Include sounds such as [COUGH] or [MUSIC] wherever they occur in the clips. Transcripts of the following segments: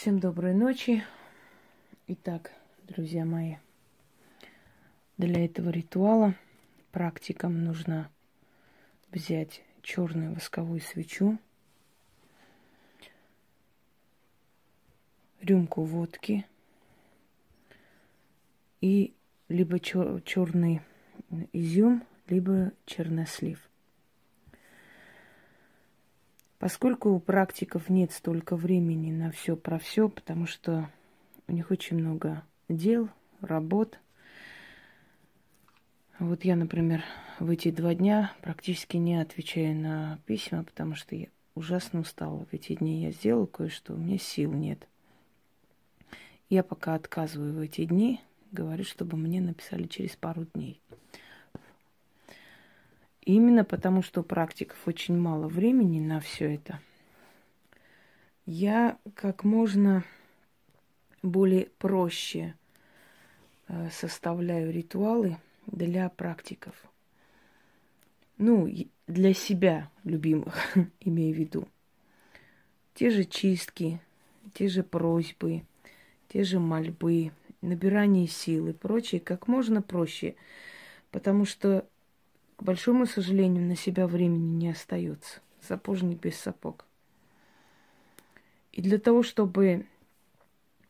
Всем доброй ночи. Итак, друзья мои, для этого ритуала практикам нужно взять черную восковую свечу, рюмку водки и либо чер- черный изюм, либо чернослив. Поскольку у практиков нет столько времени на все про все, потому что у них очень много дел, работ. Вот я, например, в эти два дня практически не отвечаю на письма, потому что я ужасно устала. В эти дни я сделала кое-что, у меня сил нет. Я пока отказываю в эти дни, говорю, чтобы мне написали через пару дней. Именно потому, что у практиков очень мало времени на все это, я как можно более проще э, составляю ритуалы для практиков. Ну, для себя любимых, [LAUGHS] имею в виду. Те же чистки, те же просьбы, те же мольбы, набирание силы, прочее, как можно проще. Потому что к большому сожалению, на себя времени не остается. Сапожник без сапог. И для того, чтобы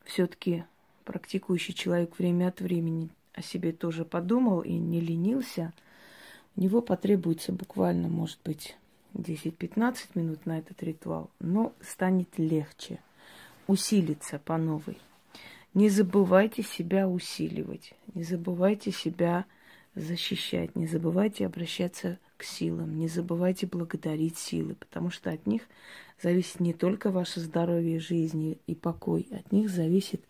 все-таки практикующий человек время от времени о себе тоже подумал и не ленился, у него потребуется буквально, может быть, 10-15 минут на этот ритуал, но станет легче, усилится по новой. Не забывайте себя усиливать, не забывайте себя защищать. Не забывайте обращаться к силам, не забывайте благодарить силы, потому что от них зависит не только ваше здоровье жизни и покой, от них зависит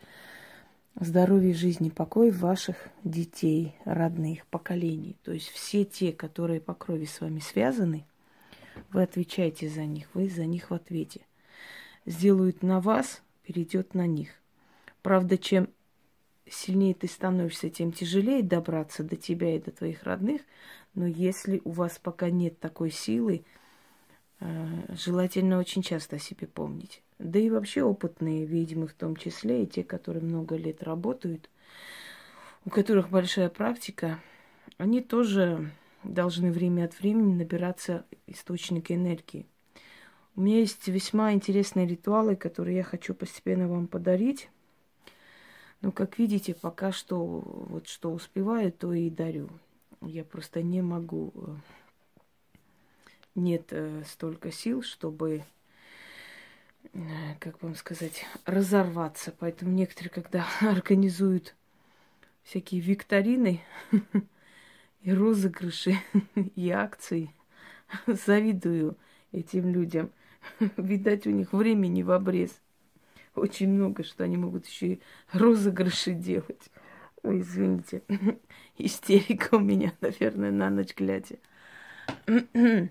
здоровье жизни и покой ваших детей, родных, поколений. То есть все те, которые по крови с вами связаны, вы отвечаете за них, вы за них в ответе. Сделают на вас, перейдет на них. Правда, чем сильнее ты становишься, тем тяжелее добраться до тебя и до твоих родных. Но если у вас пока нет такой силы, э, желательно очень часто о себе помнить. Да и вообще опытные ведьмы в том числе, и те, которые много лет работают, у которых большая практика, они тоже должны время от времени набираться источника энергии. У меня есть весьма интересные ритуалы, которые я хочу постепенно вам подарить. Ну, как видите, пока что вот что успеваю, то и дарю. Я просто не могу. Э, нет э, столько сил, чтобы, э, как вам сказать, разорваться. Поэтому некоторые, когда [LAUGHS] организуют всякие викторины [LAUGHS] и розыгрыши, [LAUGHS] и акции, завидую этим людям. Видать, у них времени в обрез [LAUGHS] очень много, что они могут еще и розыгрыши делать. Ой, извините. [LAUGHS] Истерика у меня, [LAUGHS] наверное, на ночь глядя. [CLEARS THROAT]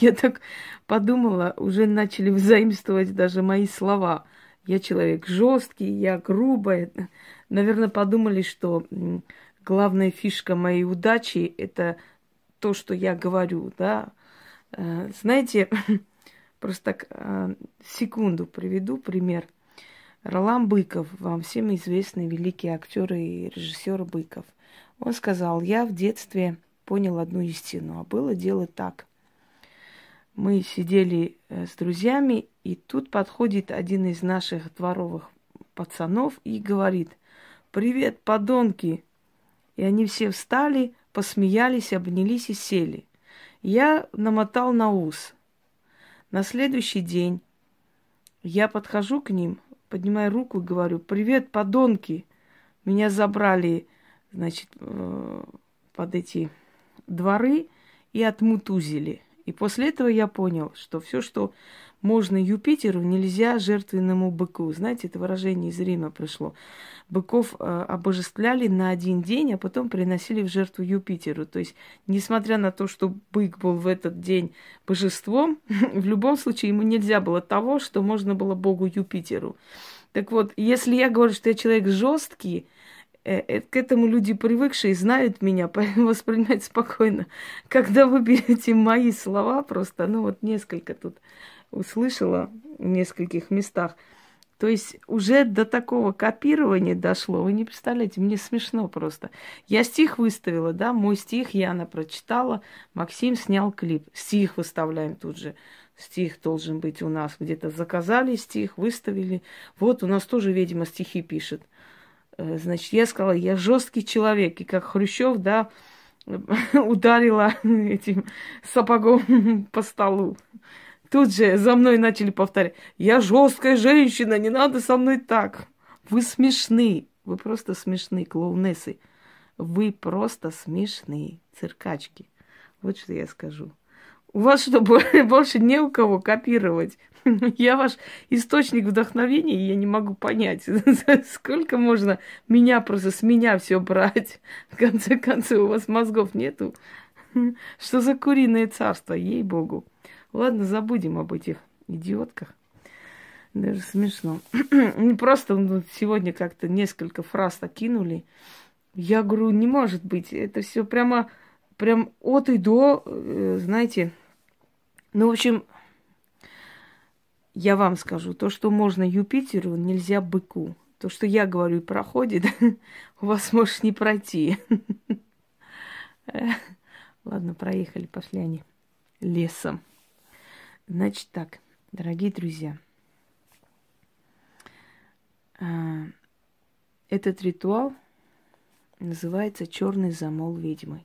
Я так подумала, уже начали взаимствовать даже мои слова. Я человек жесткий, я грубая. Наверное, подумали, что главная фишка моей удачи это то, что я говорю, да, знаете, [LAUGHS] просто так э, секунду приведу пример. Ролан Быков, вам всем известный великий актер и режиссер Быков. Он сказал, я в детстве понял одну истину, а было дело так. Мы сидели э, с друзьями, и тут подходит один из наших дворовых пацанов и говорит, привет, подонки. И они все встали, посмеялись, обнялись и сели. Я намотал на ус. На следующий день я подхожу к ним, поднимаю руку и говорю, привет, подонки. Меня забрали, значит, э, под эти дворы и отмутузили. И после этого я понял, что все, что можно Юпитеру, нельзя жертвенному быку. Знаете, это выражение из Рима пришло. Быков э, обожествляли на один день, а потом приносили в жертву Юпитеру. То есть, несмотря на то, что бык был в этот день божеством, [LAUGHS] в любом случае ему нельзя было того, что можно было богу Юпитеру. Так вот, если я говорю, что я человек жесткий, к этому люди привыкшие знают меня, [LAUGHS] поэтому воспринимают спокойно. Когда вы берете мои слова, просто, ну вот несколько тут услышала в нескольких местах, то есть уже до такого копирования дошло. Вы не представляете, мне смешно просто. Я стих выставила, да, мой стих Яна прочитала, Максим снял клип. Стих выставляем тут же. Стих должен быть у нас. Где-то заказали стих, выставили. Вот у нас тоже, видимо, стихи пишет. Э, значит, я сказала, я жесткий человек, и как Хрущев, да, [LAUGHS] ударила [LAUGHS] этим сапогом [LAUGHS] по столу. Тут же за мной начали повторять, я жесткая женщина, не надо со мной так. Вы смешны, вы просто смешны, клоунессы. Вы просто смешные циркачки. Вот что я скажу. У вас что, больше не у кого копировать? [LAUGHS] Я ваш источник вдохновения, и я не могу понять, [LAUGHS] сколько можно меня просто с меня все брать. В конце концов, у вас мозгов нету. [LAUGHS] Что за куриное царство, ей-богу. Ладно, забудем об этих идиотках. Даже смешно. [CLEARS THROAT] Просто ну, сегодня как-то несколько фраз кинули. Я говорю, не может быть. Это все прямо, прям от и до, э, знаете. Ну, в общем, я вам скажу, то, что можно Юпитеру, нельзя быку. То, что я говорю, проходит, [LAUGHS] у вас может не пройти. [LAUGHS] Ладно, проехали, пошли они лесом. Значит так, дорогие друзья, а, этот ритуал называется черный замол ведьмы.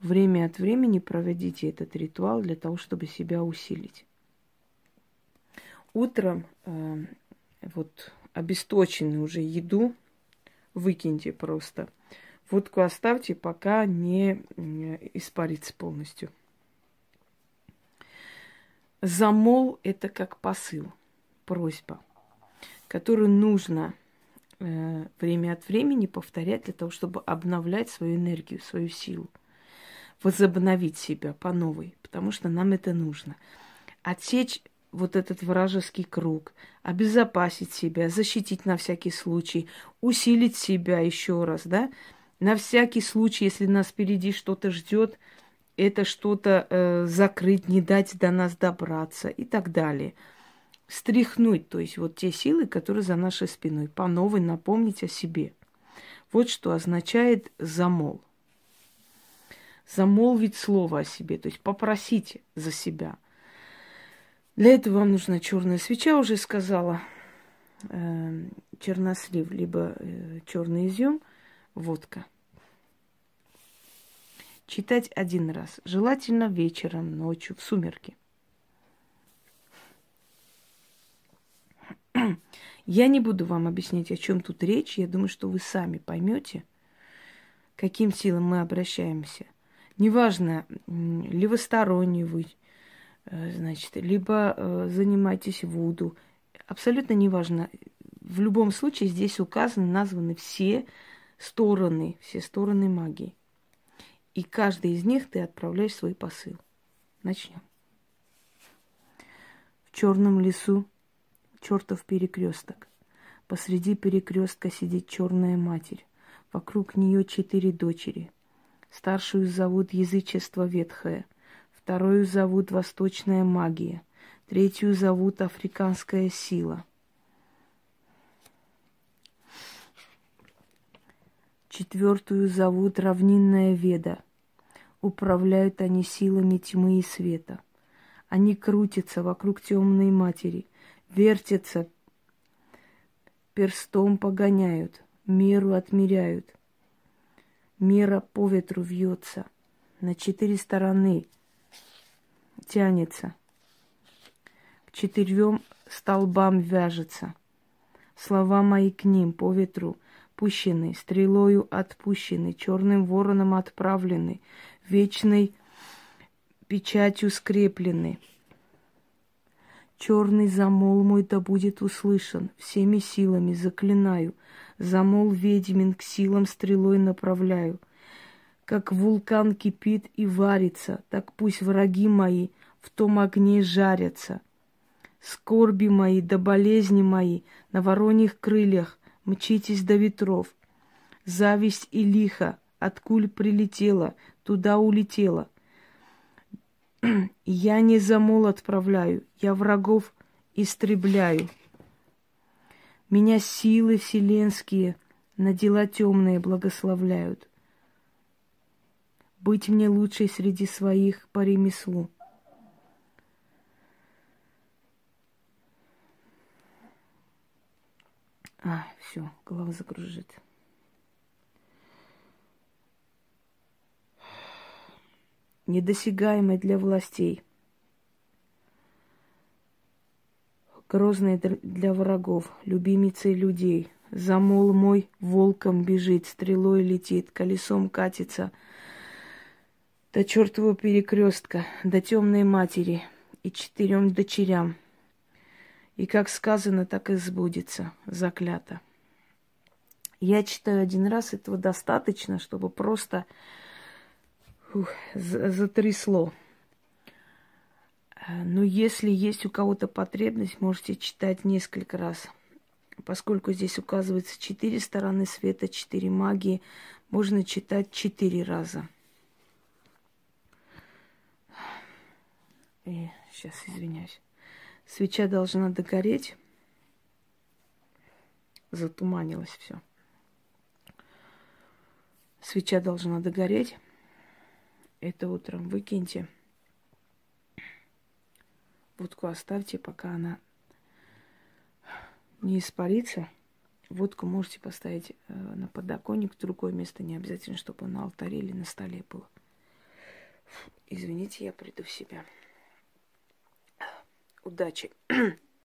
Время от времени проводите этот ритуал для того, чтобы себя усилить утром э, вот обесточенную уже еду выкиньте просто. Водку оставьте, пока не испарится полностью. Замол – это как посыл, просьба, которую нужно э, время от времени повторять для того, чтобы обновлять свою энергию, свою силу, возобновить себя по новой, потому что нам это нужно. Отсечь вот этот вражеский круг, обезопасить себя, защитить на всякий случай, усилить себя еще раз, да, на всякий случай, если нас впереди что-то ждет, это что-то э, закрыть, не дать до нас добраться и так далее. Стряхнуть, то есть вот те силы, которые за нашей спиной, по новой напомнить о себе. Вот что означает замол. Замолвить слово о себе, то есть попросите за себя – для этого вам нужна черная свеча, уже сказала, э, чернослив, либо э, черный изюм, водка. Читать один раз, желательно вечером, ночью, в сумерки. [CLEARS THROAT] Я не буду вам объяснять, о чем тут речь. Я думаю, что вы сами поймете, каким силам мы обращаемся. Неважно, левосторонний вы, значит, либо э, занимайтесь вуду. Абсолютно неважно. В любом случае здесь указаны, названы все стороны, все стороны магии. И каждый из них ты отправляешь свой посыл. Начнем. В черном лесу чертов перекресток. Посреди перекрестка сидит черная матерь. Вокруг нее четыре дочери. Старшую зовут язычество ветхое – вторую зовут Восточная магия, третью зовут Африканская сила. Четвертую зовут Равнинная Веда. Управляют они силами тьмы и света. Они крутятся вокруг темной матери, вертятся, перстом погоняют, меру отмеряют. Мера по ветру вьется на четыре стороны – тянется, к четырем столбам вяжется. Слова мои к ним по ветру пущены, стрелою отпущены, черным вороном отправлены, вечной печатью скреплены. Черный замол мой да будет услышан, всеми силами заклинаю, замол ведьмин к силам стрелой направляю — как вулкан кипит и варится, так пусть враги мои в том огне жарятся. Скорби мои да болезни мои на вороньих крыльях мчитесь до ветров. Зависть и лихо, откуль прилетела, туда улетела. [CLEARS THROAT] Я не за мол отправляю, я врагов истребляю. Меня силы вселенские на дела темные благословляют. Быть мне лучшей среди своих по ремеслу. А, все, голова закружит. Недосягаемой для властей. Грозной для врагов, любимицей людей. Замол мой волком бежит, стрелой летит, колесом катится. До чертового перекрестка, до темной матери и четырем дочерям – и как сказано, так и сбудется, заклято. Я читаю один раз, этого достаточно, чтобы просто ух, затрясло. Но если есть у кого-то потребность, можете читать несколько раз. Поскольку здесь указывается четыре стороны света, четыре магии, можно читать четыре раза. И сейчас извиняюсь. Свеча должна догореть. Затуманилось все. Свеча должна догореть. Это утром выкиньте. Водку оставьте, пока она не испарится. Водку можете поставить э, на подоконник, в другое место, не обязательно, чтобы на алтаре или на столе было. Извините, я приду в себя удачи.